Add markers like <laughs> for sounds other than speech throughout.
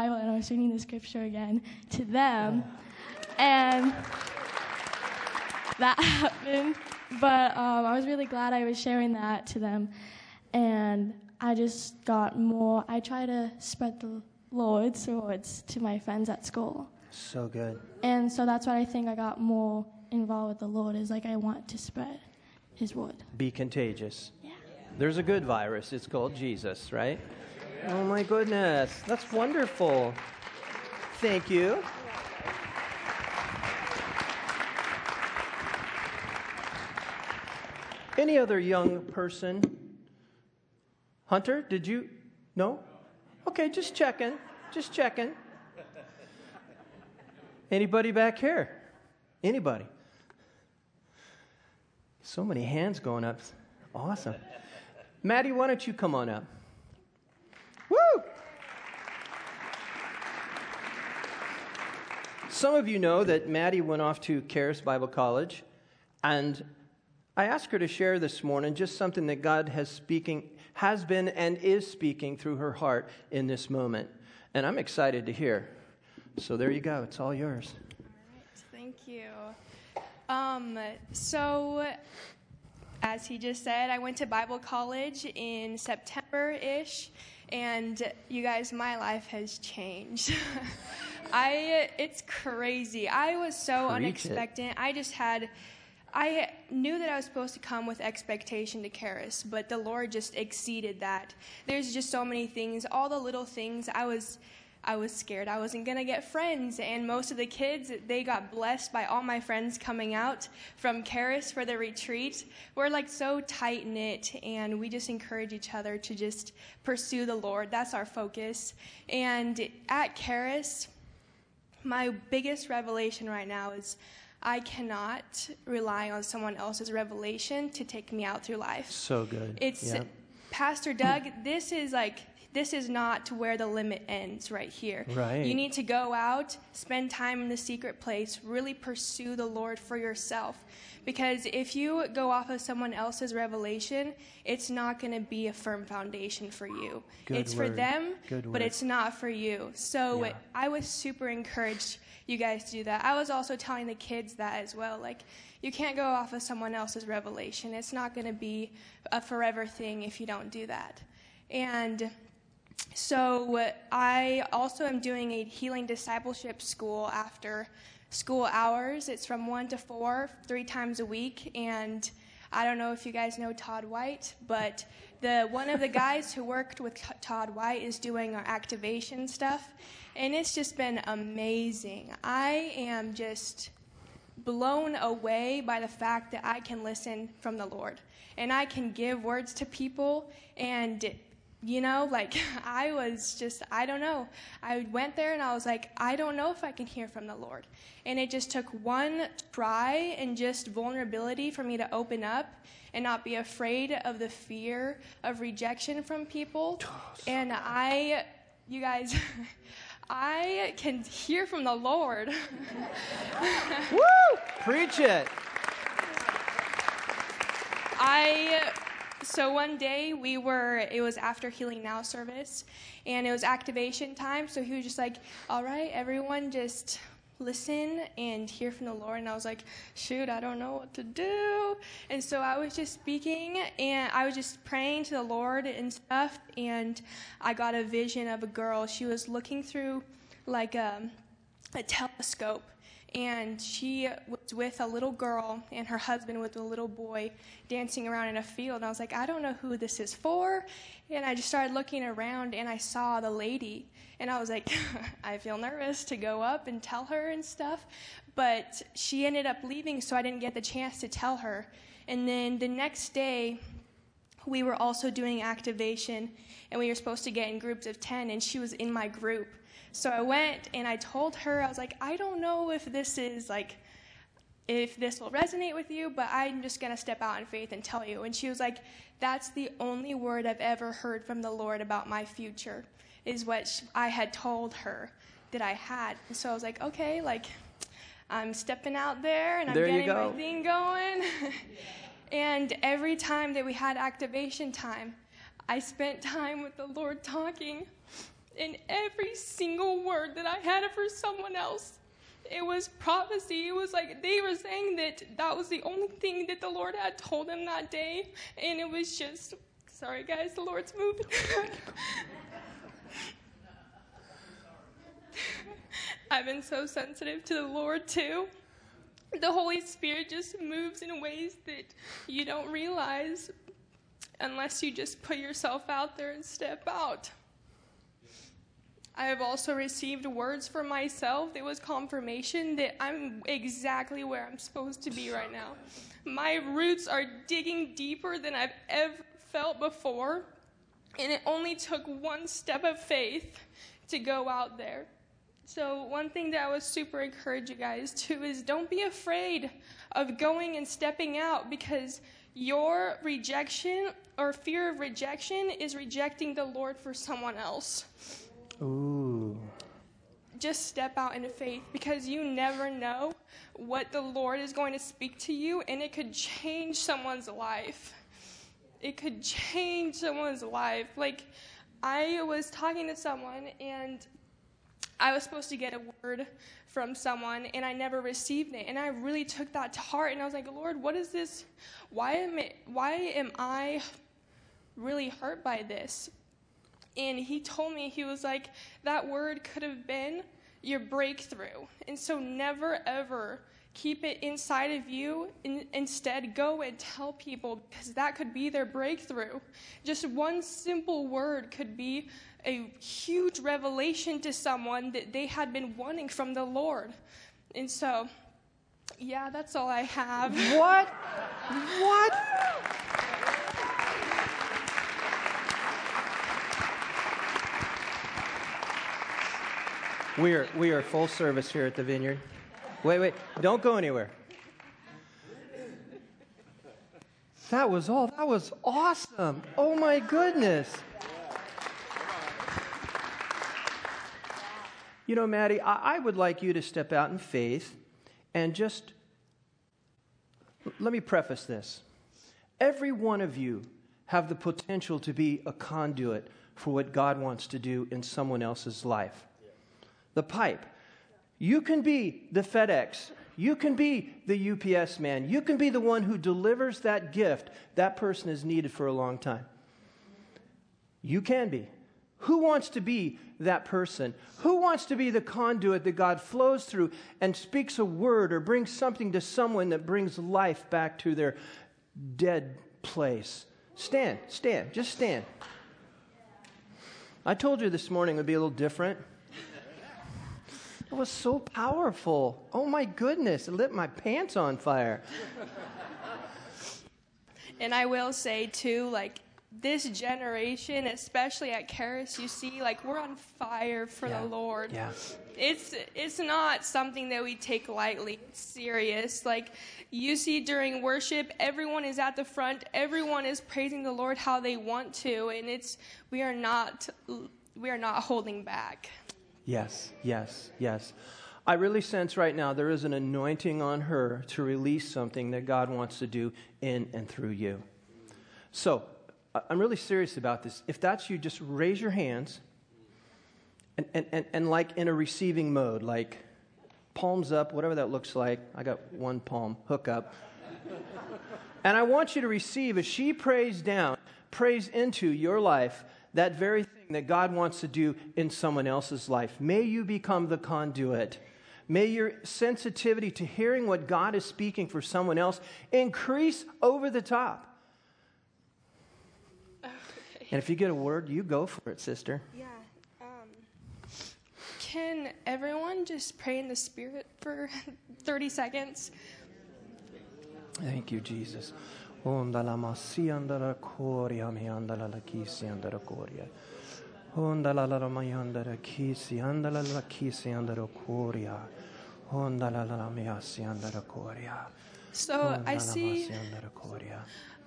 Bible and I was reading the scripture again to them. And that <laughs> happened. But um, I was really glad I was sharing that to them. And I just got more, I try to spread the Lord's words to my friends at school. So good. And so that's what I think I got more involved with the Lord is like I want to spread his word. Be contagious. Yeah. There's a good virus. It's called Jesus, right? Oh my goodness. That's wonderful. Thank you. Any other young person? Hunter, did you? No? Okay, just checking. Just checking. Anybody back here? Anybody? So many hands going up. Awesome. Maddie, why don't you come on up? Woo! Some of you know that Maddie went off to Charis Bible College, and I asked her to share this morning just something that God has speaking, has been and is speaking through her heart in this moment. And I'm excited to hear. So there you go. It's all yours. All right, thank you. Um, so, as he just said, I went to Bible college in September ish, and you guys, my life has changed. <laughs> I, it's crazy. I was so Preach it. unexpected. I just had. I knew that I was supposed to come with expectation to Charis, but the Lord just exceeded that. There's just so many things, all the little things. I was I was scared I wasn't going to get friends. And most of the kids, they got blessed by all my friends coming out from Charis for the retreat. We're like so tight knit, and we just encourage each other to just pursue the Lord. That's our focus. And at Charis, my biggest revelation right now is I cannot rely on someone else's revelation to take me out through life. So good. It's Yep. Pastor Doug, this is like this is not where the limit ends right here. Right. You need to go out, spend time in the secret place, really pursue the Lord for yourself. Because if you go off of someone else's revelation, it's not going to be a firm foundation for you. Good it's for them, Good but word. it's not for you. So Yeah. I was super encouraged you guys to do that. I was also telling the kids that as well. Like, you can't go off of someone else's revelation. It's not going to be a forever thing if you don't do that. And so I also am doing a healing discipleship school after school hours. It's from 1 to 4, three times a week. And I don't know if you guys know Todd White, but the one of the <laughs> guys who worked with Todd White is doing our activation stuff. And it's just been amazing. I am just blown away by the fact that I can listen from the Lord and I can give words to people and you know like <laughs> I was just I don't know. I went there and I was like I don't know if I can hear from the Lord. And it just took one try and just vulnerability for me to open up and not be afraid of the fear of rejection from people. And I you guys <laughs> I can hear from the Lord. <laughs> Woo! Preach it. I so one day we were it was after healing now service and it was activation time. So he was just like all right everyone just listen and hear from the lord. And i was like shoot i don't know what to do. And so i was just speaking and i was just praying to the lord and stuff and i got a vision of a girl. She was looking through like a, a telescope and she was with a little girl and her husband with a little boy dancing around in a field. And i was like i don't know who this is for. And i just started looking around and i saw the lady. And i was like <laughs> i feel nervous to go up and tell her and stuff. But she ended up leaving so i didn't get the chance to tell her. And then the next day we were also doing activation and we were supposed to get in groups of 10 and she was in my group so i went and i told her i was like i don't know if this is like if this will resonate with you but i'm just going to step out in faith and tell you and she was like that's the only word i've ever heard from the lord about my future is what i had told her that i had and so i was like okay like i'm stepping out there and i'm There getting go. my thing going <laughs> And every time that we had activation time, I spent time with the Lord talking. And every single word that I had for someone else. It was prophecy. It was like they were saying that that was the only thing that the Lord had told them that day. And it was just, sorry guys, the Lord's moving. <laughs> I've been so sensitive to the Lord too. The Holy Spirit just moves in ways that you don't realize unless you just put yourself out there and step out. I have also received words for myself. It was confirmation that I'm exactly where I'm supposed to be right now. My roots are digging deeper than I've ever felt before, and it only took one step of faith to go out there. So, one thing that I would super encourage you guys to is don't be afraid of going and stepping out because your rejection or fear of rejection is rejecting the Lord for someone else. Ooh. Just step out into faith because you never know what the Lord is going to speak to you, and it could change someone's life. It could change someone's life. Like, I was talking to someone, and I was supposed to get a word from someone and I never received it. And I really took that to heart and I was like, Lord, what is this? Why am I, why am I really hurt by this? And he told me, he was like, that word could have been your breakthrough. And so never ever keep it inside of you. In, instead, go and tell people because that could be their breakthrough. Just one simple word could be a huge revelation to someone that they had been wanting from the Lord. And so, yeah, that's all I have. What? What? We are, we are full service here at the Vineyard. Wait, wait, don't go anywhere. That was all. That was awesome. Oh my goodness. You know, Maddie, I, I would like you to step out in faith and just let me preface this. Every one of you have the potential to be a conduit for what God wants to do in someone else's life. The pipe. You can be the FedEx. You can be the UPS man. You can be the one who delivers that gift that person has needed for a long time. You can be. Who wants to be that person? Who wants to be the conduit that God flows through and speaks a word or brings something to someone that brings life back to their dead place? Stand, stand, just stand. I told you this morning would be a little different. It was so powerful. Oh my goodness, it lit my pants on fire. And I will say, too, like, this generation, especially at Charis, you see, like we're on fire for Yeah. the Lord. Yeah. It's it's not something that we take lightly. It's serious. Like you see during worship, everyone is at the front. Everyone is praising the Lord how they want to, and it's we are not we are not holding back. Yes, yes, yes. I really sense right now there is an anointing on her to release something that God wants to do in and through you. So, I'm really serious about this. If that's you, just raise your hands and, and, and, and like in a receiving mode, like palms up, whatever that looks like. I got one palm, hook up. And I want you to receive as she prays down, prays into your life that very thing that God wants to do in someone else's life. May you become the conduit. May your sensitivity to hearing what God is speaking for someone else increase over the top. And if you get a word, you go for it, sister. Yeah. Um, can everyone just pray in the spirit for <laughs> 30 seconds? Thank you, Jesus. Ondala masi andala koria mi andala la kisi andala koria. Ondala la ma andala kisi andala la kisi koria. Ondala la asi andala koria. So I see masi andala koria.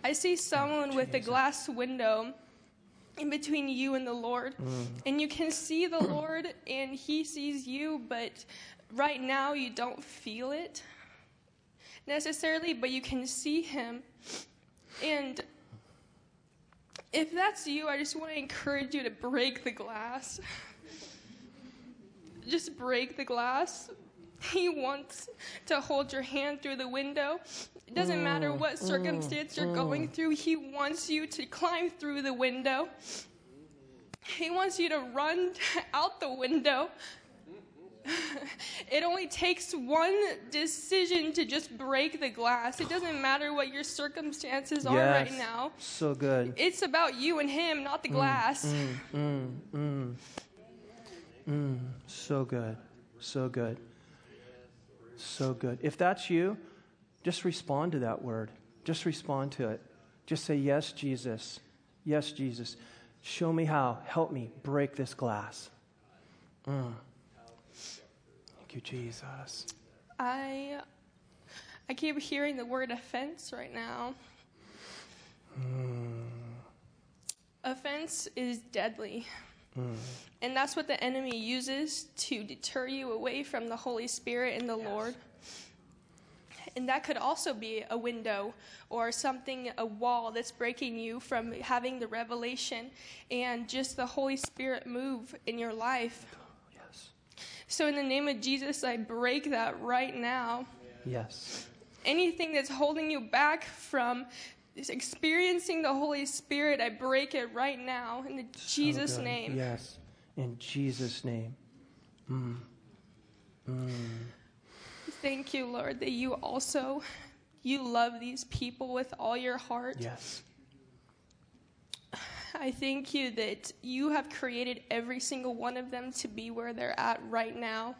I see someone with a glass window in between you and the Lord. Mm. And you can see the Lord and he sees you, but right now you don't feel it necessarily, but you can see him. And if that's you, I just want to encourage you to break the glass. just break the glass. <laughs> He wants to hold your hand through the window. It doesn't mm, matter what mm, circumstance mm, you're going mm. through, He wants you to climb through the window. He wants you to run <laughs> out the window. It only takes one decision to just break the glass. It doesn't matter what your circumstances are yes, right now. So good. It's about you and him, not the mm, glass. Mm, mm, mm, mm, so good. So good. So good. If that's you, just respond to that word. Just respond to it. Just say, Yes, Jesus. Yes, Jesus. Show me how. Help me break this glass. Mm. Thank you, Jesus. I I keep hearing the word offense right now. Mm. Offense is deadly. Mm. And that's what the enemy uses to deter you away from the Holy Spirit and the yes. Lord. And that could also be a window or something, a wall that's breaking you from having the revelation and just the Holy Spirit move in your life. So, in the name of Jesus, I break that right now. Yes. Anything that's holding you back from experiencing the Holy Spirit, I break it right now in the Jesus' name. Yes, in Jesus' name. Mm. Mm. Thank you, Lord, that you also you love these people with all your heart. Yes. I thank you that you have created every single one of them to be where they're at right now.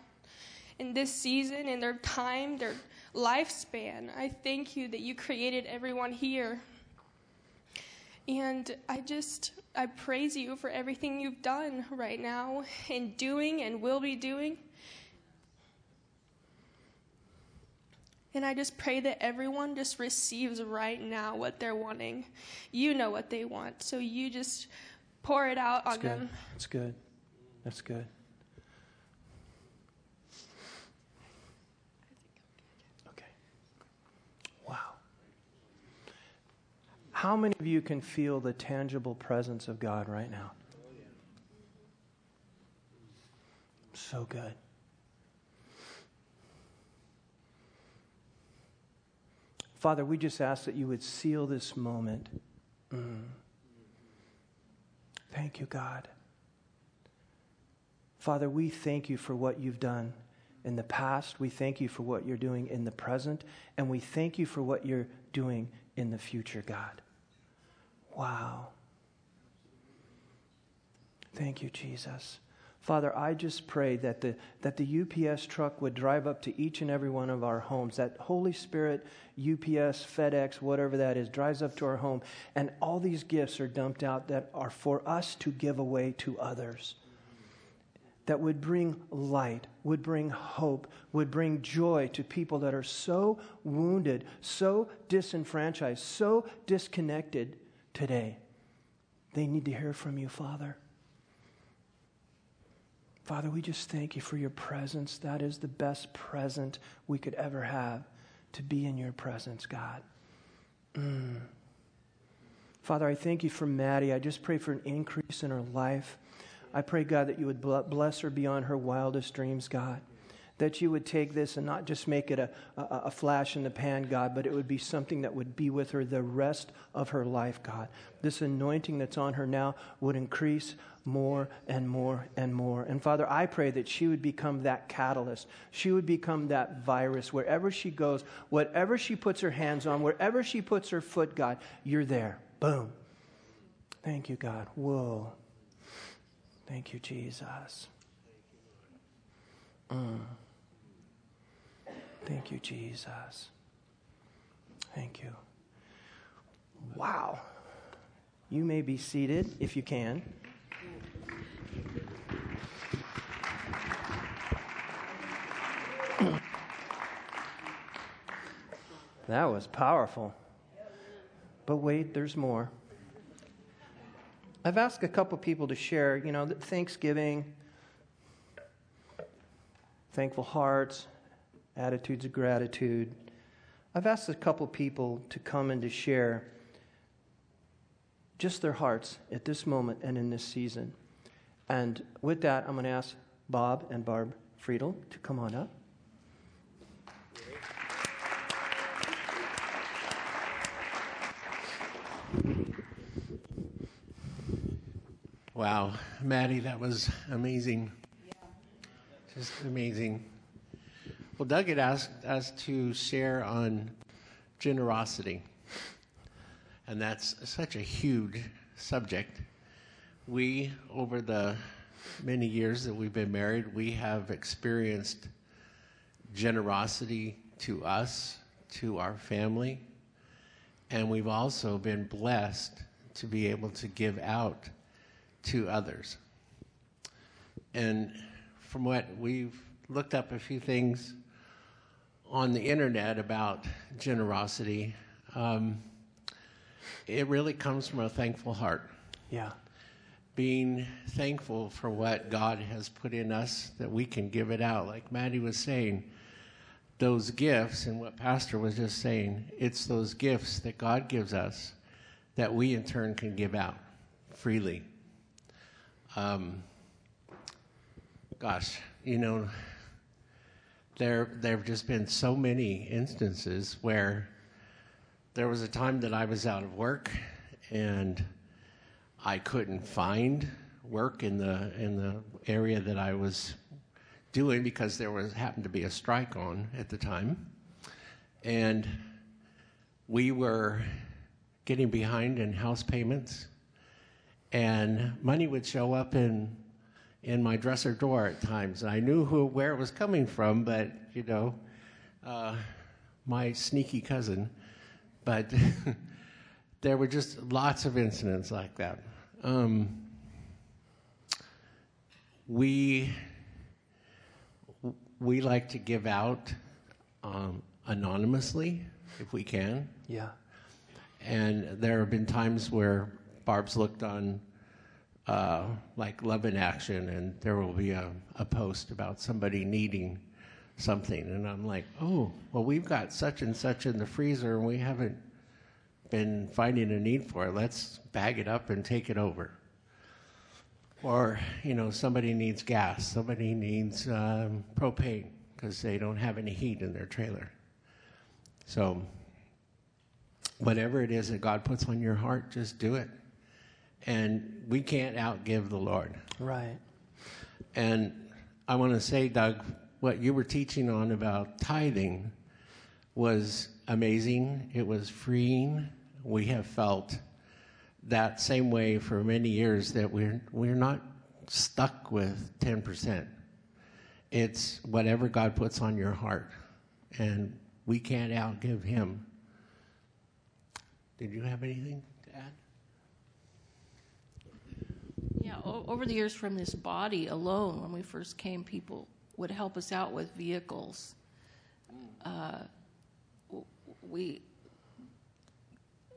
In this season, in their time, their lifespan, I thank you that you created everyone here. And I just, I praise you for everything you've done right now and doing and will be doing. And I just pray that everyone just receives right now what they're wanting. You know what they want. So you just pour it out That's on good. them. That's good. That's good. Okay. Wow. How many of you can feel the tangible presence of God right now? So good. Father, we just ask that you would seal this moment. Mm. Thank you, God. Father, we thank you for what you've done in the past. We thank you for what you're doing in the present. And we thank you for what you're doing in the future, God. Wow. Thank you, Jesus. Father, I just pray that the, that the UPS truck would drive up to each and every one of our homes. That Holy Spirit, UPS, FedEx, whatever that is, drives up to our home, and all these gifts are dumped out that are for us to give away to others. That would bring light, would bring hope, would bring joy to people that are so wounded, so disenfranchised, so disconnected today. They need to hear from you, Father. Father, we just thank you for your presence. That is the best present we could ever have to be in your presence, God. Mm. Father, I thank you for Maddie. I just pray for an increase in her life. I pray, God, that you would bless her beyond her wildest dreams, God that you would take this and not just make it a, a, a, flash in the pan, God, but it would be something that would be with her the rest of her life, God. This anointing that's on her now would increase more and more and more. And Father, I pray that she would become that catalyst. She would become that virus wherever she goes, whatever she puts her hands on, wherever she puts her foot, God, you're there. Boom. Thank you, God. Whoa. Thank you, Jesus. Mm. Thank you, Jesus. Thank you. Wow. You may be seated if you can. <clears throat> that was powerful. But wait, there's more. I've asked a couple people to share, you know, Thanksgiving, thankful hearts, attitudes of gratitude. I've asked a couple people to come and to share just their hearts at this moment and in this season. And with that, I'm going to ask Bob and Barb Friedel to come on up. Wow, Maddie, that was amazing. Just amazing. Well, Doug had asked us to share on generosity, and that's such a huge subject. We, over the many years that we've been married, we have experienced generosity to us, to our family, and we've also been blessed to be able to give out to others. And from what we've looked up a few things on the internet about generosity, um, it really comes from a thankful heart. Yeah. Being thankful for what God has put in us that we can give it out. Like Maddie was saying, those gifts, and what Pastor was just saying, it's those gifts that God gives us that we in turn can give out freely. Um, gosh, you know, there there have just been so many instances where there was a time that I was out of work and I couldn't find work in the in the area that I was doing because there was happened to be a strike on at the time, and we were getting behind in house payments and money would show up in in my dresser drawer at times. And I knew who where it was coming from, but you know, uh, my sneaky cousin. But <laughs> there were just lots of incidents like that. Um, we we like to give out um, anonymously if we can. Yeah. And there have been times where Barb's looked on uh, like Love in Action, and there will be a, a post about somebody needing something, and I'm like, oh, well, we've got such and such in the freezer, and we haven't been finding a need for it. Let's bag it up and take it over. Or, you know, somebody needs gas, somebody needs um, propane because they don't have any heat in their trailer. So, whatever it is that God puts on your heart, just do it and we can't outgive the Lord. Right. And I want to say, Doug, what you were teaching on about tithing was amazing. It was freeing. We have felt that same way for many years that we're we're not stuck with 10%. It's whatever God puts on your heart. And we can't outgive him. Did you have anything? Yeah, o- over the years from this body alone, when we first came, people would help us out with vehicles. Uh, we,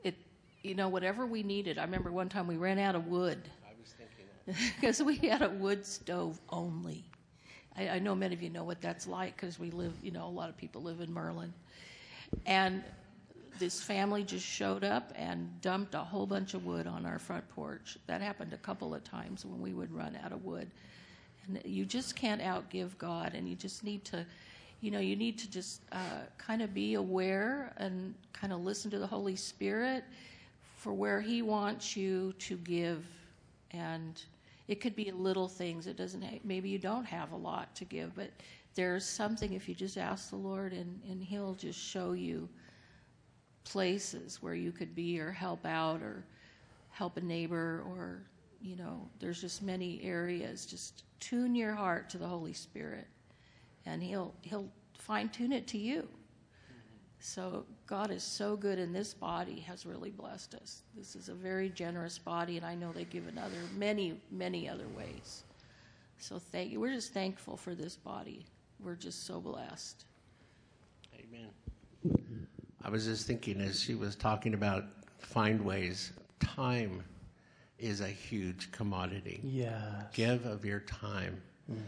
it, you know, whatever we needed. I remember one time we ran out of wood. I was thinking Because <laughs> we had a wood stove only. I, I know many of you know what that's like because we live, you know, a lot of people live in Merlin. And this family just showed up and dumped a whole bunch of wood on our front porch. That happened a couple of times when we would run out of wood. And you just can't outgive God, and you just need to, you know, you need to just uh, kind of be aware and kind of listen to the Holy Spirit for where He wants you to give. And it could be little things. It doesn't. maybe you don't have a lot to give, but there's something if you just ask the Lord, and and He'll just show you places where you could be or help out or help a neighbor or you know there's just many areas. Just tune your heart to the holy spirit and he'll he'll fine tune it to you. So god is so good and this body has really blessed us. This is a very generous body and i know they give in other many many other ways. So thank you. We're just thankful for this body. We're just so blessed. Amen I was just thinking as she was talking about find ways, time is a huge commodity. Yeah. Give of your time. Mm.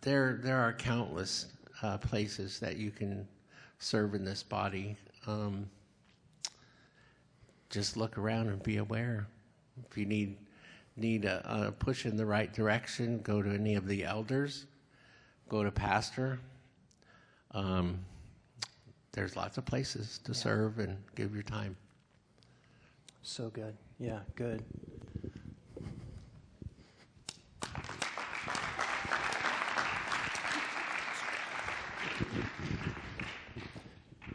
There, there are countless uh, places that you can serve in this body. Um, just look around and be aware. If you need need a, a push in the right direction, go to any of the elders, go to pastor. Um, there's lots of places to serve and give your time. So good. Yeah, good.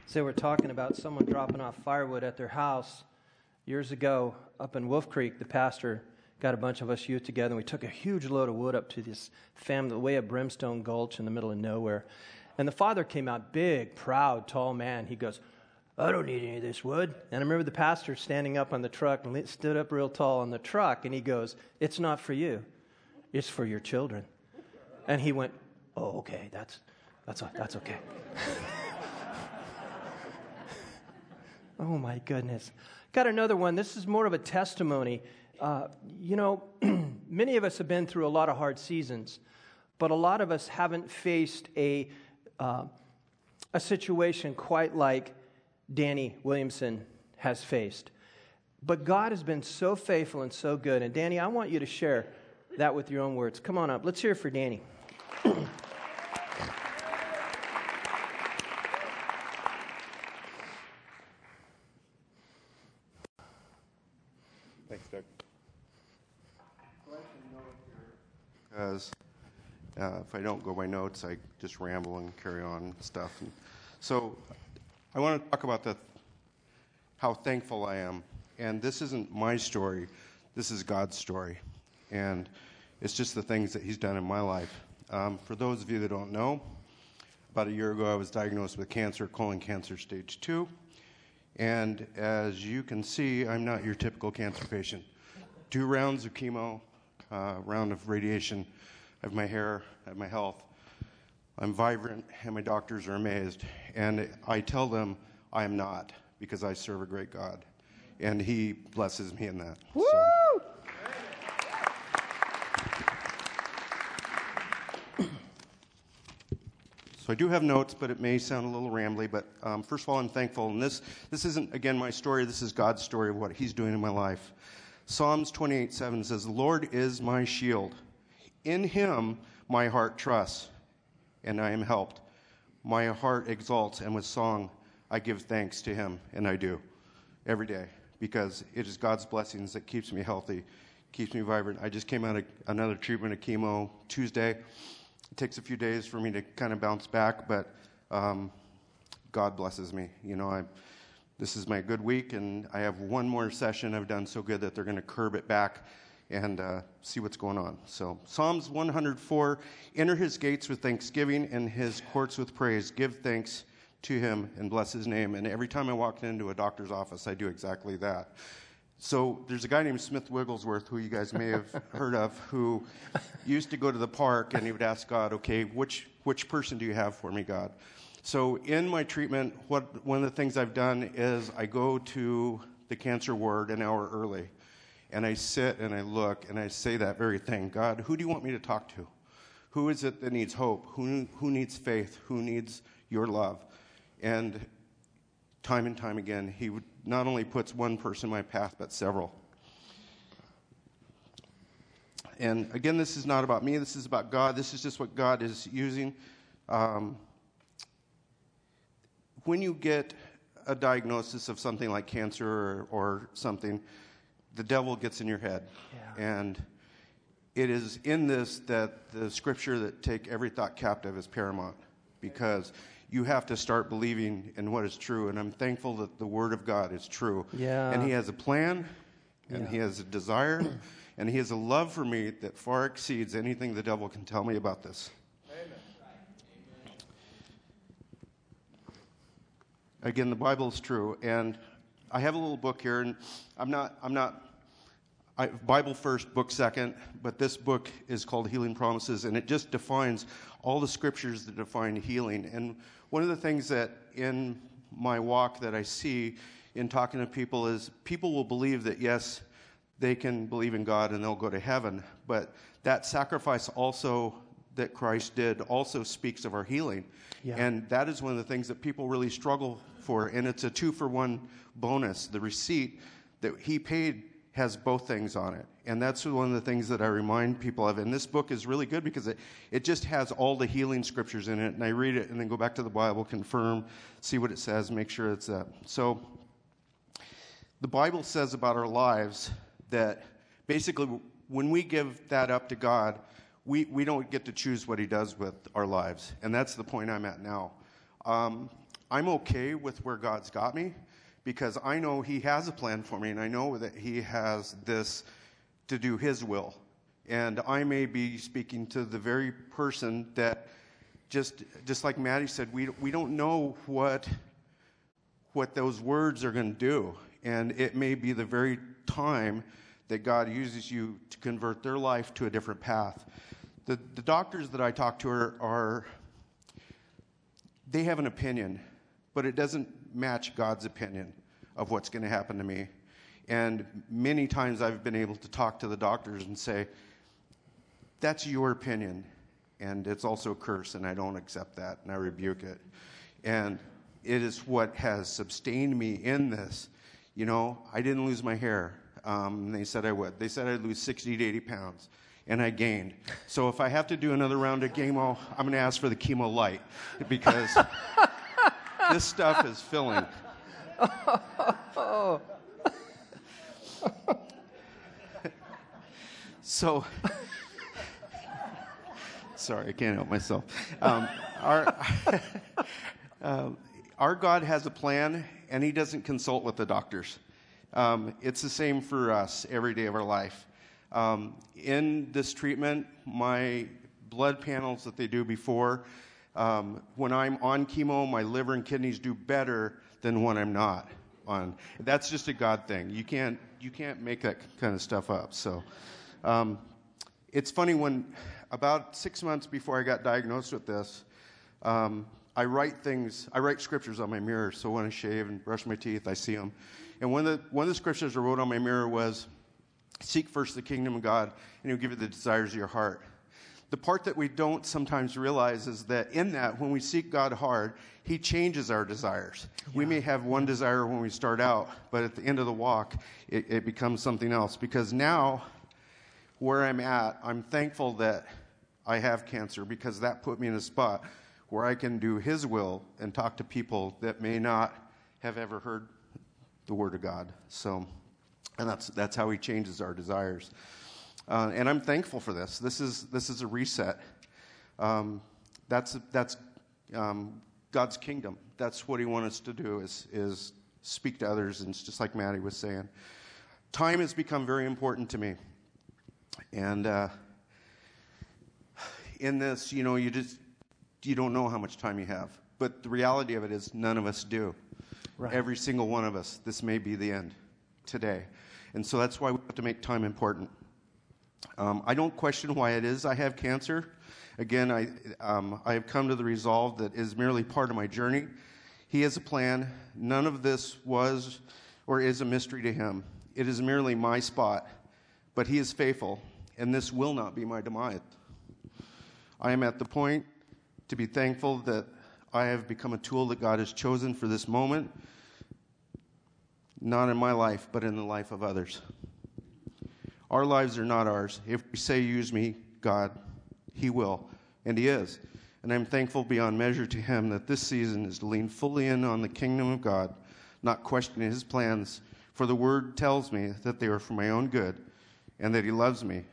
So we're talking about someone dropping off firewood at their house. Years ago, up in Wolf Creek, the pastor got a bunch of us youth together, and we took a huge load of wood up to this family, the way of Brimstone Gulch in the middle of nowhere. And the father came out, big, proud, tall man. He goes, I don't need any of this wood. And I remember the pastor standing up on the truck and stood up real tall on the truck, and he goes, It's not for you, it's for your children. And he went, Oh, okay, that's, that's, that's okay. <laughs> oh, my goodness. Got another one. This is more of a testimony. Uh, you know, <clears throat> many of us have been through a lot of hard seasons, but a lot of us haven't faced a, uh, a situation quite like Danny Williamson has faced. But God has been so faithful and so good. And Danny, I want you to share that with your own words. Come on up. Let's hear it for Danny. <clears throat> Thanks, Doug. Because uh, if I don't go by notes, I just ramble and carry on stuff. And so I want to talk about the, how thankful I am. And this isn't my story, this is God's story. And it's just the things that He's done in my life. Um, for those of you that don't know, about a year ago I was diagnosed with cancer, colon cancer stage 2. And as you can see, I'm not your typical cancer patient. Two rounds of chemo, uh, round of radiation. I have my hair, I have my health. I'm vibrant, and my doctors are amazed. And I tell them I am not because I serve a great God. And He blesses me in that. Woo! So. <clears throat> So I do have notes, but it may sound a little rambly. But um, first of all, I'm thankful. And this, this isn't, again, my story. This is God's story of what He's doing in my life. Psalms 28 7 says, The Lord is my shield. In Him my heart trusts, and I am helped. My heart exalts, and with song I give thanks to Him, and I do every day because it is God's blessings that keeps me healthy, keeps me vibrant. I just came out of another treatment of chemo Tuesday. It takes a few days for me to kind of bounce back, but um, God blesses me. You know, I, this is my good week, and I have one more session. I've done so good that they're going to curb it back and uh, see what's going on. So, Psalms 104 Enter his gates with thanksgiving and his courts with praise. Give thanks to him and bless his name. And every time I walk into a doctor's office, I do exactly that. So there's a guy named Smith Wigglesworth who you guys may have <laughs> heard of who used to go to the park and he would ask God, okay, which, which person do you have for me, God? So in my treatment, what, one of the things I've done is I go to the cancer ward an hour early and I sit and I look and I say that very thing God, who do you want me to talk to? Who is it that needs hope? Who, who needs faith? Who needs your love? And time and time again, he not only puts one person in my path, but several. And again, this is not about me. This is about God. This is just what God is using. Um, when you get a diagnosis of something like cancer or, or something, the devil gets in your head. Yeah. And it is in this that the scripture that take every thought captive is paramount because you have to start believing in what is true. And I'm thankful that the Word of God is true. Yeah. And He has a plan, and Yeah. He has a desire, and He has a love for me that far exceeds anything the devil can tell me about this. Again, the Bible is true, and I have a little book here, and I'm not, I'm not I, Bible first, book second, but this book is called Healing Promises, and it just defines all the scriptures that define healing. And one of the things that in my walk that I see in talking to people is people will believe that, yes, they can believe in God and they'll go to heaven, but that sacrifice also that Christ did also speaks of our healing. Yeah. And that is one of the things that people really struggle for, and it's a two for one bonus. The receipt that he paid has both things on it. And that's one of the things that I remind people of. And this book is really good because it, it just has all the healing scriptures in it. And I read it and then go back to the Bible, confirm, see what it says, make sure it's that. So the Bible says about our lives that basically when we give that up to God, we, we don't get to choose what He does with our lives. And that's the point I'm at now. Um, I'm okay with where God's got me because I know He has a plan for me and I know that He has this to do His will. And I may be speaking to the very person that just, just like Maddie said, we, we don't know what, what those words are going to do. And it may be the very time that God uses you to convert their life to a different path. The, the doctors that I talk to are, are, they have an opinion, but it doesn't match God's opinion of what's going to happen to me. And many times I've been able to talk to the doctors and say, that's your opinion. And it's also a curse, and I don't accept that, and I rebuke it. And it is what has sustained me in this. You know, I didn't lose my hair. Um, they said I would. They said I'd lose 60 to 80 pounds, and I gained. So if I have to do another round of chemo, I'm going to ask for the chemo light because <laughs> this stuff is filling. <laughs> so, <laughs> sorry, I can't help myself. Um, our, um, <laughs> our God has a plan, and He doesn't consult with the doctors. Um, it's the same for us every day of our life. Um, in this treatment, my blood panels that they do before, um, when I'm on chemo, my liver and kidneys do better than when I'm not on. That's just a God thing. You can't you can't make that kind of stuff up. So, um, it's funny when about six months before I got diagnosed with this, um, I write things. I write scriptures on my mirror. So when I shave and brush my teeth, I see them. And one of the one of the scriptures I wrote on my mirror was, "Seek first the kingdom of God, and He'll give you the desires of your heart." The part that we don't sometimes realize is that in that, when we seek God hard, He changes our desires. Yeah. We may have one desire when we start out, but at the end of the walk, it, it becomes something else. Because now, where I'm at, I'm thankful that I have cancer because that put me in a spot where I can do His will and talk to people that may not have ever heard the Word of God. So, and that's, that's how He changes our desires. Uh, and I'm thankful for this. This is, this is a reset. Um, that's that's um, God's kingdom. That's what He wants us to do is, is speak to others. And it's just like Maddie was saying. Time has become very important to me. And uh, in this, you know, you just you don't know how much time you have. But the reality of it is, none of us do. Right. Every single one of us, this may be the end today. And so that's why we have to make time important. Um, I don't question why it is I have cancer. Again, I, um, I have come to the resolve that is merely part of my journey. He has a plan. None of this was or is a mystery to him. It is merely my spot, but he is faithful, and this will not be my demise. I am at the point to be thankful that I have become a tool that God has chosen for this moment, not in my life, but in the life of others. Our lives are not ours. If we say, Use me, God, He will, and He is. And I'm thankful beyond measure to Him that this season is to lean fully in on the kingdom of God, not questioning His plans. For the Word tells me that they are for my own good and that He loves me.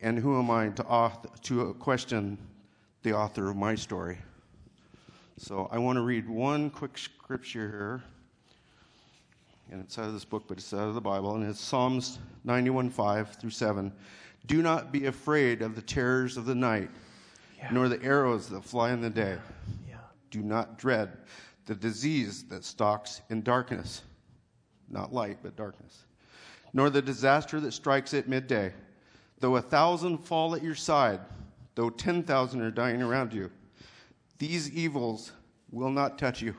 And who am I to, to question the author of my story? So I want to read one quick scripture here and it's out of this book, but it's out of the Bible, and it's Psalms 91 5 through 7. Do not be afraid of the terrors of the night, yeah. nor the arrows that fly in the day. Yeah. Do not dread the disease that stalks in darkness, not light, but darkness, nor the disaster that strikes at midday. Though a thousand fall at your side, though 10,000 are dying around you, these evils will not touch you.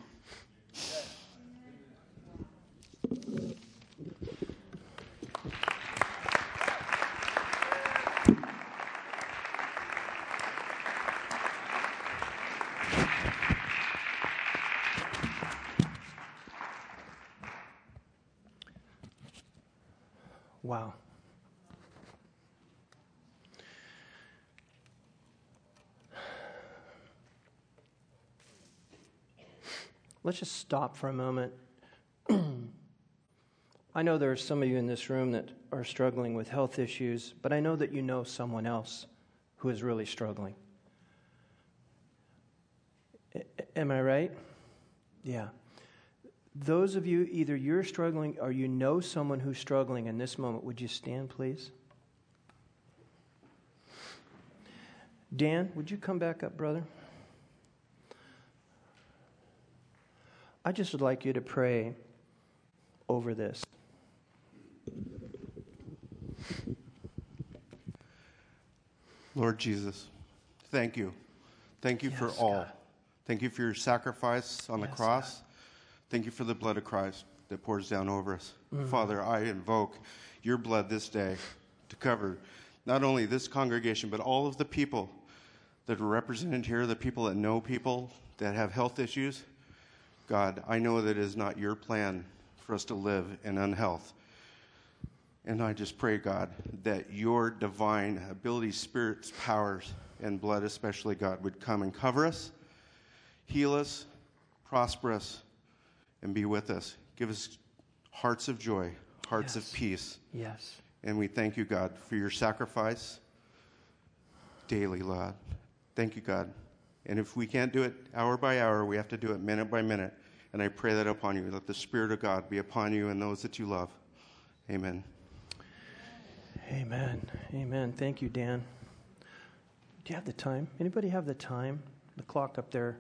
Wow. Let's just stop for a moment I know there are some of you in this room that are struggling with health issues, but I know that you know someone else who is really struggling. Am I right? Yeah. Those of you, either you're struggling or you know someone who's struggling in this moment, would you stand, please? Dan, would you come back up, brother? I just would like you to pray over this. Lord Jesus, thank you. Thank you Yes, for all. God. Thank you for your sacrifice on the Yes, cross. Thank you for the blood of Christ that pours down over us. Mm-hmm. Father, I invoke your blood this day to cover not only this congregation, but all of the people that are represented here, the people that know people that have health issues. God, I know that it is not your plan for us to live in unhealth. And I just pray, God, that your divine abilities, spirits, powers, and blood, especially, God, would come and cover us, heal us, prosper us, and be with us. Give us hearts of joy, hearts Yes. of peace. Yes. And we thank you, God, for your sacrifice daily, Lord. Thank you, God. And if we can't do it hour by hour, we have to do it minute by minute. And I pray that upon you. Let the Spirit of God be upon you and those that you love. Amen. Amen. Amen. Thank you, Dan. Do you have the time? Anybody have the time? The clock up there?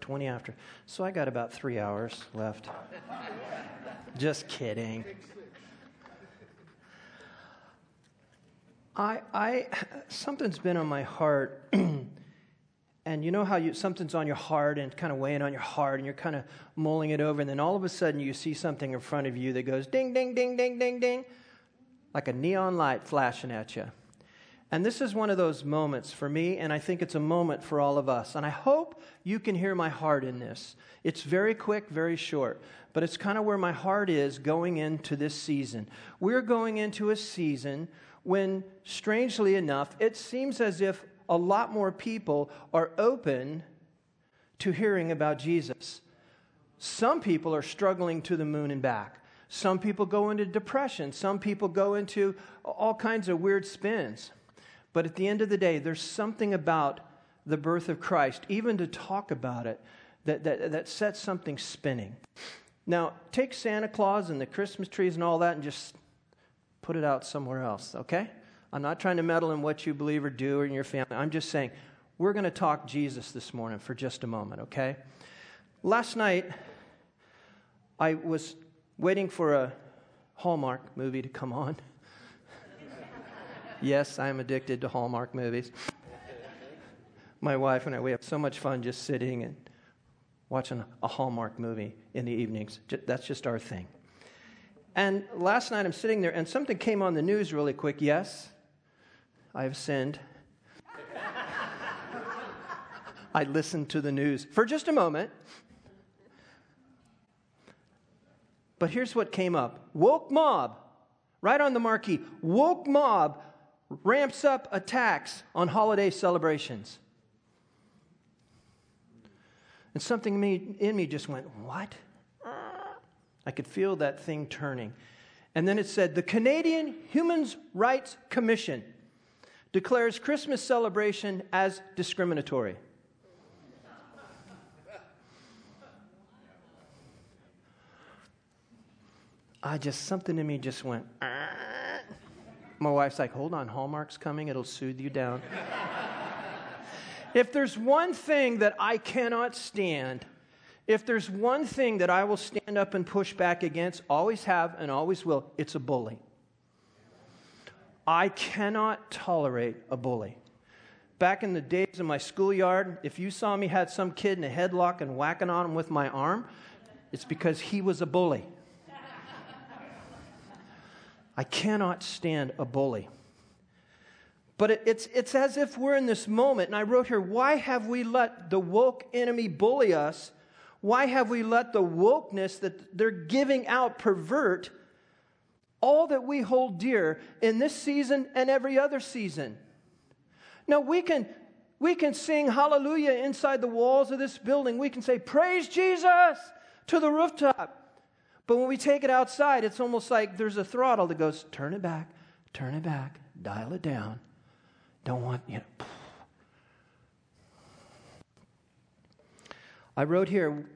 20 after. So I got about three hours left. <laughs> Just kidding. I, I, something's been on my heart, <clears throat> and you know how you something's on your heart and kind of weighing on your heart, and you're kind of mulling it over, and then all of a sudden you see something in front of you that goes ding, ding, ding, ding, ding, ding, like a neon light flashing at you. And this is one of those moments for me, and I think it's a moment for all of us. And I hope you can hear my heart in this. It's very quick, very short, but it's kind of where my heart is going into this season. We're going into a season when, strangely enough, it seems as if a lot more people are open to hearing about Jesus. Some people are struggling to the moon and back. Some people go into depression. Some people go into all kinds of weird spins. But at the end of the day, there's something about the birth of Christ, even to talk about it, that, that, that sets something spinning. Now, take Santa Claus and the Christmas trees and all that and just put it out somewhere else, okay? I'm not trying to meddle in what you believe or do or in your family. I'm just saying, we're going to talk Jesus this morning for just a moment, okay? Last night, I was waiting for a Hallmark movie to come on. <laughs> yes, I am addicted to Hallmark movies. My wife and I, we have so much fun just sitting and watching a Hallmark movie in the evenings. That's just our thing. And last night I'm sitting there and something came on the news really quick. Yes, I have sinned. <laughs> I listened to the news for just a moment. But here's what came up woke mob, right on the marquee. Woke mob ramps up attacks on holiday celebrations. And something in me, in me just went, What? I could feel that thing turning. And then it said the Canadian Human Rights Commission declares Christmas celebration as discriminatory. I just, something in me just went, "Ah." my wife's like, hold on, Hallmark's coming, it'll soothe you down. if there's one thing that I cannot stand, if there's one thing that I will stand up and push back against, always have and always will, it's a bully. I cannot tolerate a bully. Back in the days of my schoolyard, if you saw me had some kid in a headlock and whacking on him with my arm, it's because he was a bully. I cannot stand a bully. But it, it's, it's as if we're in this moment, and I wrote here, why have we let the woke enemy bully us? Why have we let the wokeness that they're giving out pervert all that we hold dear in this season and every other season. Now, we can, we can sing hallelujah inside the walls of this building. We can say, Praise Jesus to the rooftop. But when we take it outside, it's almost like there's a throttle that goes, Turn it back, turn it back, dial it down. Don't want, you know. I wrote here,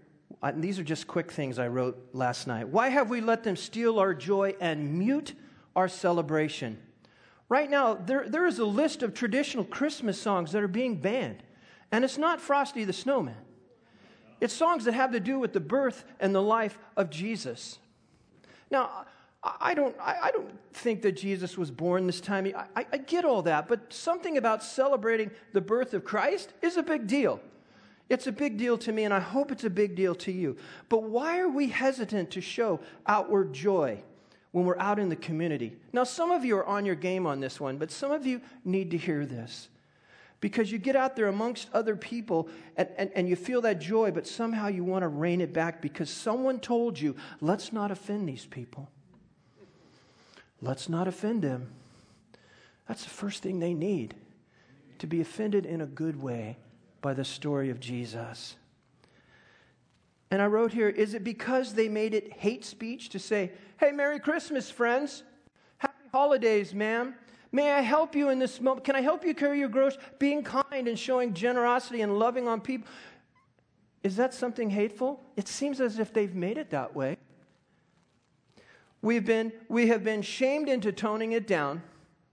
these are just quick things I wrote last night. Why have we let them steal our joy and mute our celebration? Right now, there, there is a list of traditional Christmas songs that are being banned. And it's not Frosty the Snowman, it's songs that have to do with the birth and the life of Jesus. Now, I don't, I don't think that Jesus was born this time. I, I get all that, but something about celebrating the birth of Christ is a big deal. It's a big deal to me, and I hope it's a big deal to you. But why are we hesitant to show outward joy when we're out in the community? Now, some of you are on your game on this one, but some of you need to hear this. Because you get out there amongst other people and, and, and you feel that joy, but somehow you want to rein it back because someone told you, let's not offend these people. Let's not offend them. That's the first thing they need to be offended in a good way by the story of Jesus. And I wrote here, is it because they made it hate speech to say, hey, Merry Christmas, friends? Happy holidays, ma'am. May I help you in this moment? Can I help you carry your groceries? Being kind and showing generosity and loving on people. Is that something hateful? It seems as if they've made it that way. We've been, we have been shamed into toning it down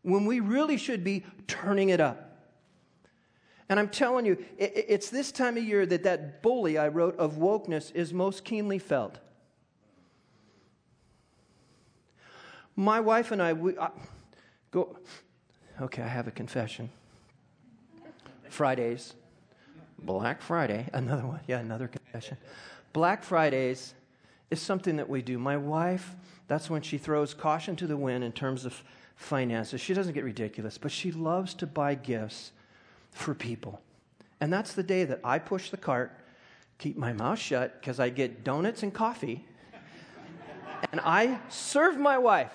when we really should be turning it up. And I'm telling you, it's this time of year that that bully I wrote of wokeness is most keenly felt. My wife and I, we uh, go. Okay, I have a confession. Fridays, Black Friday, another one, yeah, another confession. Black Fridays is something that we do. My wife, that's when she throws caution to the wind in terms of finances. She doesn't get ridiculous, but she loves to buy gifts for people. And that's the day that I push the cart, keep my mouth shut because I get donuts and coffee, and I serve my wife.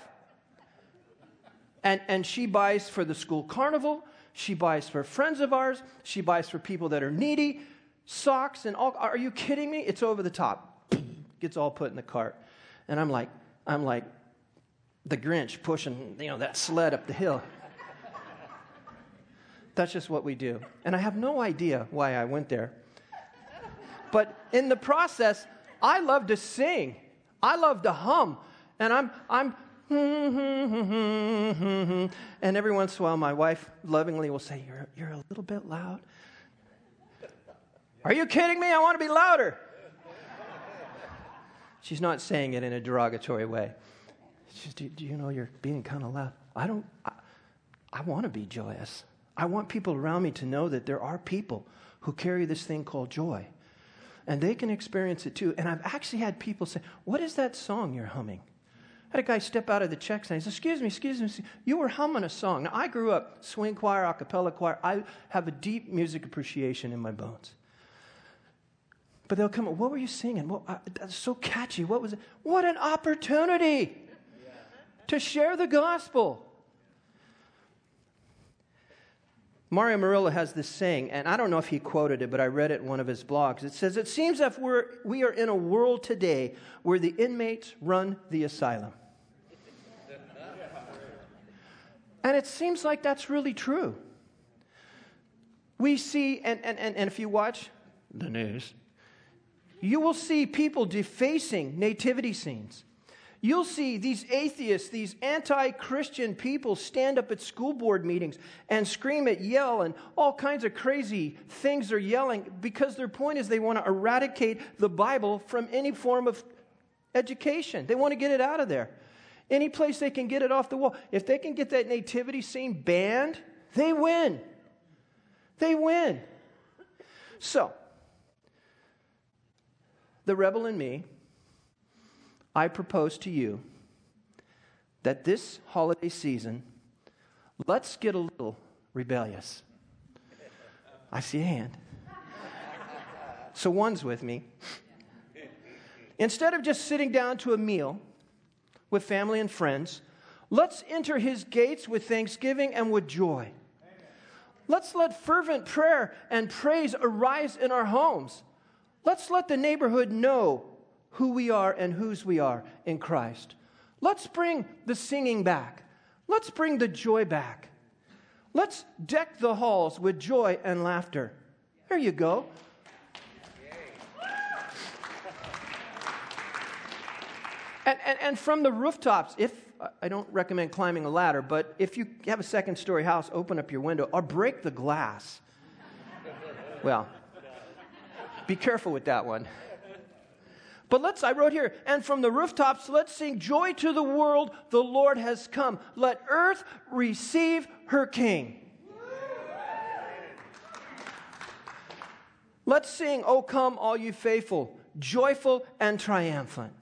And, and she buys for the school carnival, she buys for friends of ours, she buys for people that are needy, socks and all. Are you kidding me? It's over the top. <clears throat> Gets all put in the cart. And I'm like, I'm like the Grinch pushing, you know, that sled up the hill. That's just what we do. And I have no idea why I went there. But in the process, I love to sing. I love to hum. And I'm, I'm, <laughs> and every once in a while, my wife lovingly will say, You're, you're a little bit loud. Are you kidding me? I want to be louder. She's not saying it in a derogatory way. She's, do, do you know you're being kind of loud? I don't, I, I want to be joyous. I want people around me to know that there are people who carry this thing called joy. And they can experience it too. And I've actually had people say, What is that song you're humming? I had a guy step out of the check and he said, Excuse me, excuse me, you were humming a song. Now, I grew up swing choir, a cappella choir. I have a deep music appreciation in my bones. But they'll come, What were you singing? Well, uh, that's so catchy. What was it? What an opportunity to share the gospel. Mario Murillo has this saying, and I don't know if he quoted it, but I read it in one of his blogs. It says, It seems if we're, we are in a world today where the inmates run the asylum. And it seems like that's really true. We see, and, and, and, and if you watch the news, you will see people defacing nativity scenes You'll see these atheists, these anti Christian people stand up at school board meetings and scream at yell and all kinds of crazy things they're yelling because their point is they want to eradicate the Bible from any form of education. They want to get it out of there. Any place they can get it off the wall. If they can get that nativity scene banned, they win. They win. So, the rebel in me I propose to you that this holiday season, let's get a little rebellious. I see a hand. So one's with me. Instead of just sitting down to a meal with family and friends, Let's enter his gates with thanksgiving and with joy. Let's let fervent prayer and praise arise in our homes. Let's let the neighborhood know who we are and whose we are in Christ. Let's bring the singing back. Let's bring the joy back. Let's deck the halls with joy and laughter. There you go. And, and, and from the rooftops, if I don't recommend climbing a ladder, but if you have a second story house, open up your window or break the glass. well, be careful with that one. But let's, I wrote here, and from the rooftops, let's sing joy to the world, the Lord has come. Let earth receive her King. Let's sing, O come, all you faithful, joyful and triumphant.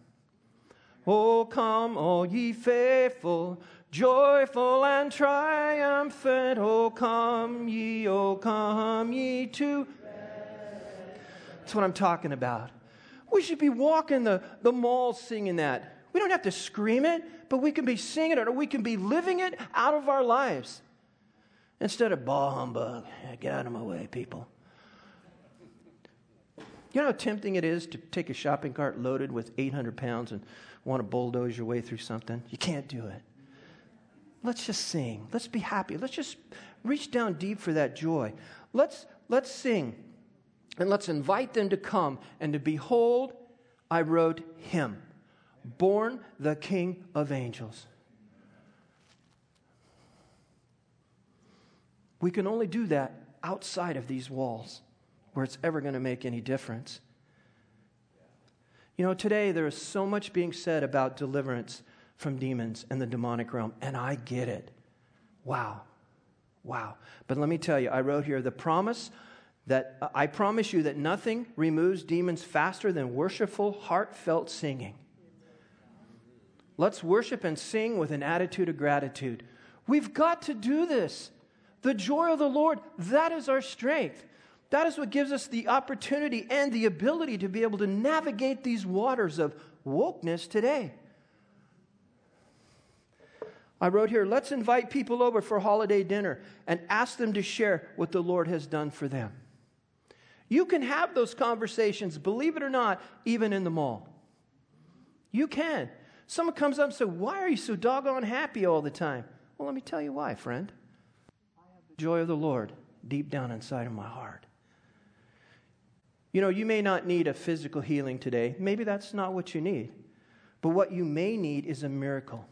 O come, all ye faithful, joyful and triumphant. O come ye, O come ye to. That's what I'm talking about. We should be walking the, the malls singing that. We don't have to scream it, but we can be singing it or we can be living it out of our lives. Instead of ball humbug. Get out of my way, people. You know how tempting it is to take a shopping cart loaded with 800 pounds and want to bulldoze your way through something? You can't do it. Let's just sing. Let's be happy. Let's just reach down deep for that joy. Let's, let's sing. And let's invite them to come and to behold, I wrote him, born the King of angels. We can only do that outside of these walls where it's ever going to make any difference. You know, today there is so much being said about deliverance from demons and the demonic realm, and I get it. Wow. Wow. But let me tell you, I wrote here the promise that uh, I promise you that nothing removes demons faster than worshipful, heartfelt singing. Let's worship and sing with an attitude of gratitude. We've got to do this. The joy of the Lord, that is our strength. That is what gives us the opportunity and the ability to be able to navigate these waters of wokeness today. I wrote here, let's invite people over for holiday dinner and ask them to share what the Lord has done for them. You can have those conversations, believe it or not, even in the mall. You can. Someone comes up and says, Why are you so doggone happy all the time? Well, let me tell you why, friend. I have the joy of the Lord deep down inside of my heart. You know, you may not need a physical healing today. Maybe that's not what you need. But what you may need is a miracle.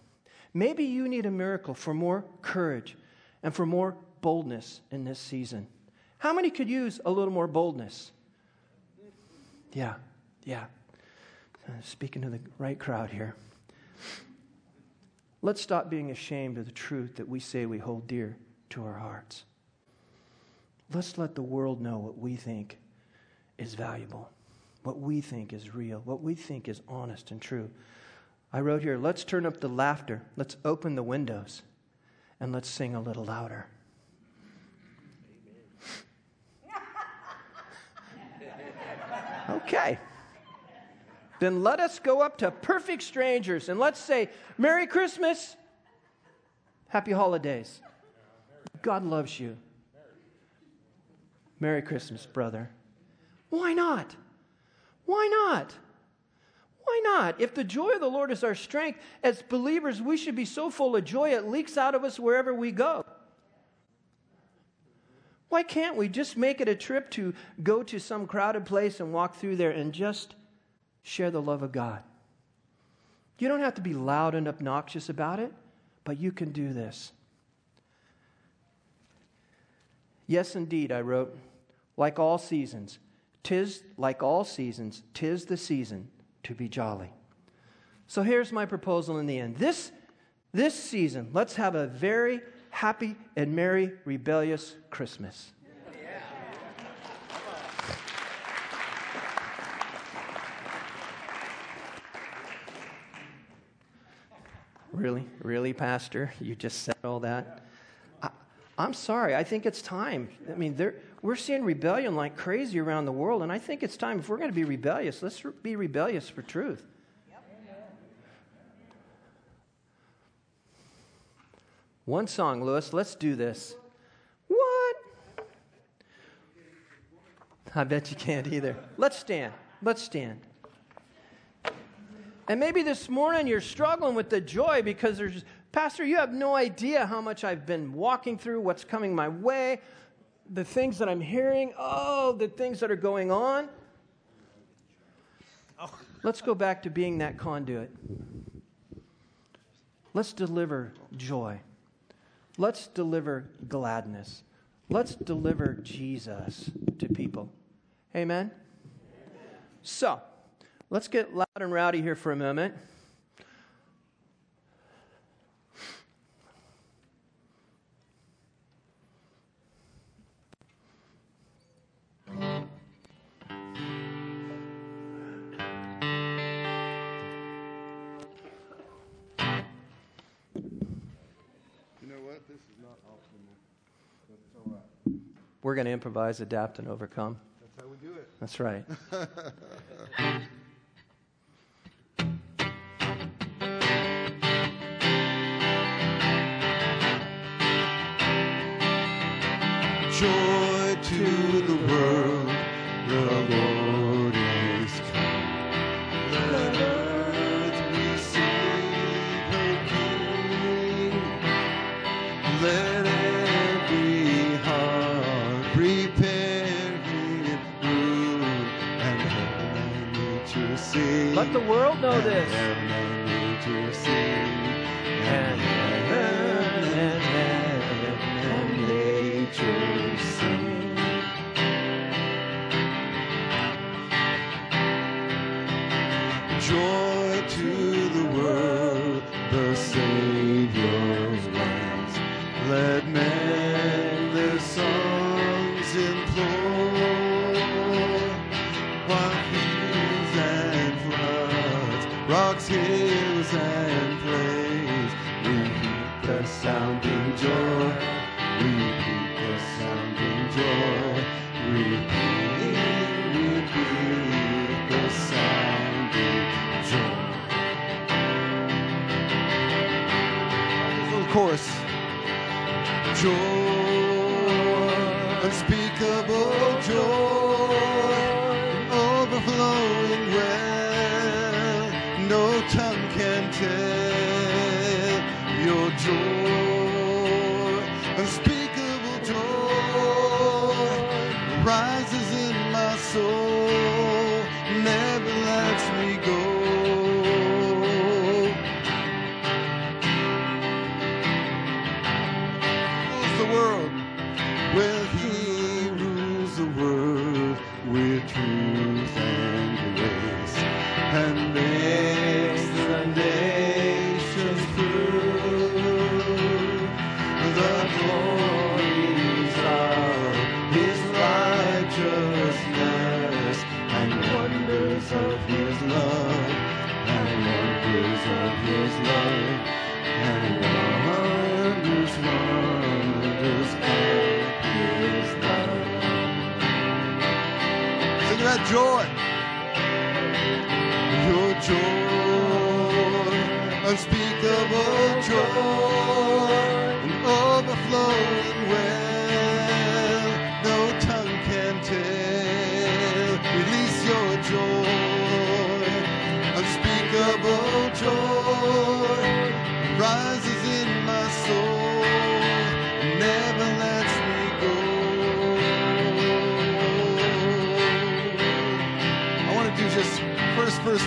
Maybe you need a miracle for more courage and for more boldness in this season. How many could use a little more boldness? Yeah, yeah. Speaking to the right crowd here. Let's stop being ashamed of the truth that we say we hold dear to our hearts. Let's let the world know what we think is valuable, what we think is real, what we think is honest and true. I wrote here, let's turn up the laughter, let's open the windows, and let's sing a little louder. <laughs> Okay. Then let us go up to perfect strangers and let's say, Merry Christmas, Happy Holidays. God loves you. Merry Christmas, brother. Why not? Why not? Why not? If the joy of the Lord is our strength, as believers, we should be so full of joy it leaks out of us wherever we go. Why can't we just make it a trip to go to some crowded place and walk through there and just share the love of God? You don't have to be loud and obnoxious about it, but you can do this. Yes, indeed, I wrote, like all seasons, tis like all seasons, tis the season to be jolly. So here's my proposal in the end. This, this season, let's have a very happy and merry rebellious Christmas. Really? Really, Pastor? You just said all that? I, am sorry. I think it's time. I mean, we're seeing rebellion like crazy around the world, and I think it's time. If we're going to be rebellious, let's be rebellious for truth. One song, Lewis. Let's do this. What? I bet you can't either. Let's stand. Let's stand. And maybe this morning you're struggling with the joy because there's, Pastor, you have no idea how much I've been walking through, what's coming my way, the things that I'm hearing, oh, the things that are going on. Let's go back to being that conduit. Let's deliver joy. Let's deliver gladness. Let's deliver Jesus to people. Amen? So, let's get loud and rowdy here for a moment. We're going to improvise, adapt, and overcome. That's how we do it. That's right. <laughs> Joy to world well, no tongue can tell your joy,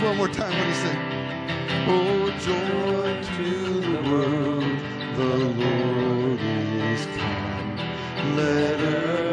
one more time. Do you say? Oh, joy to the world, the Lord is come. Let earth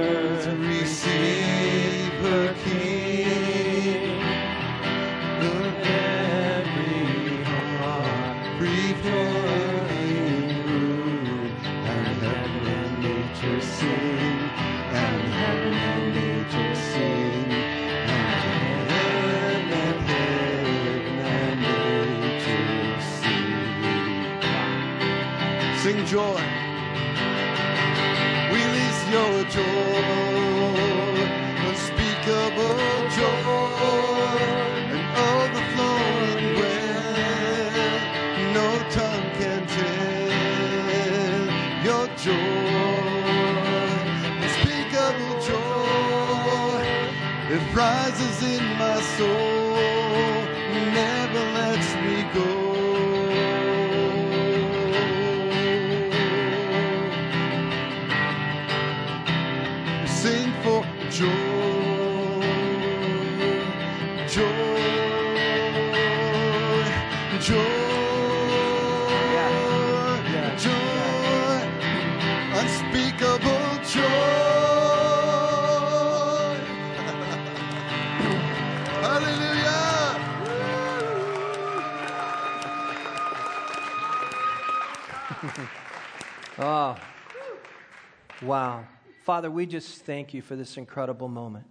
Father, we just thank you for this incredible moment.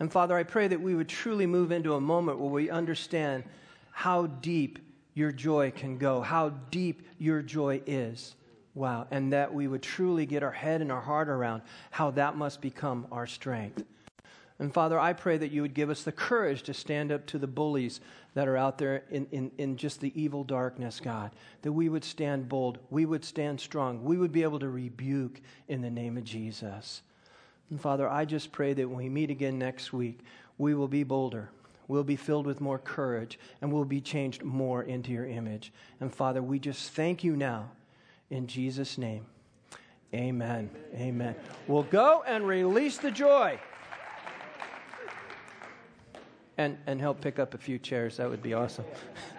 And Father, I pray that we would truly move into a moment where we understand how deep your joy can go, how deep your joy is. Wow. And that we would truly get our head and our heart around how that must become our strength. And Father, I pray that you would give us the courage to stand up to the bullies that are out there in, in, in just the evil darkness, God. That we would stand bold, we would stand strong, we would be able to rebuke in the name of Jesus. And Father, I just pray that when we meet again next week, we will be bolder. We'll be filled with more courage and we'll be changed more into your image. And Father, we just thank you now in Jesus' name. Amen. Amen. We'll go and release the joy and, and help pick up a few chairs. That would be awesome. <laughs>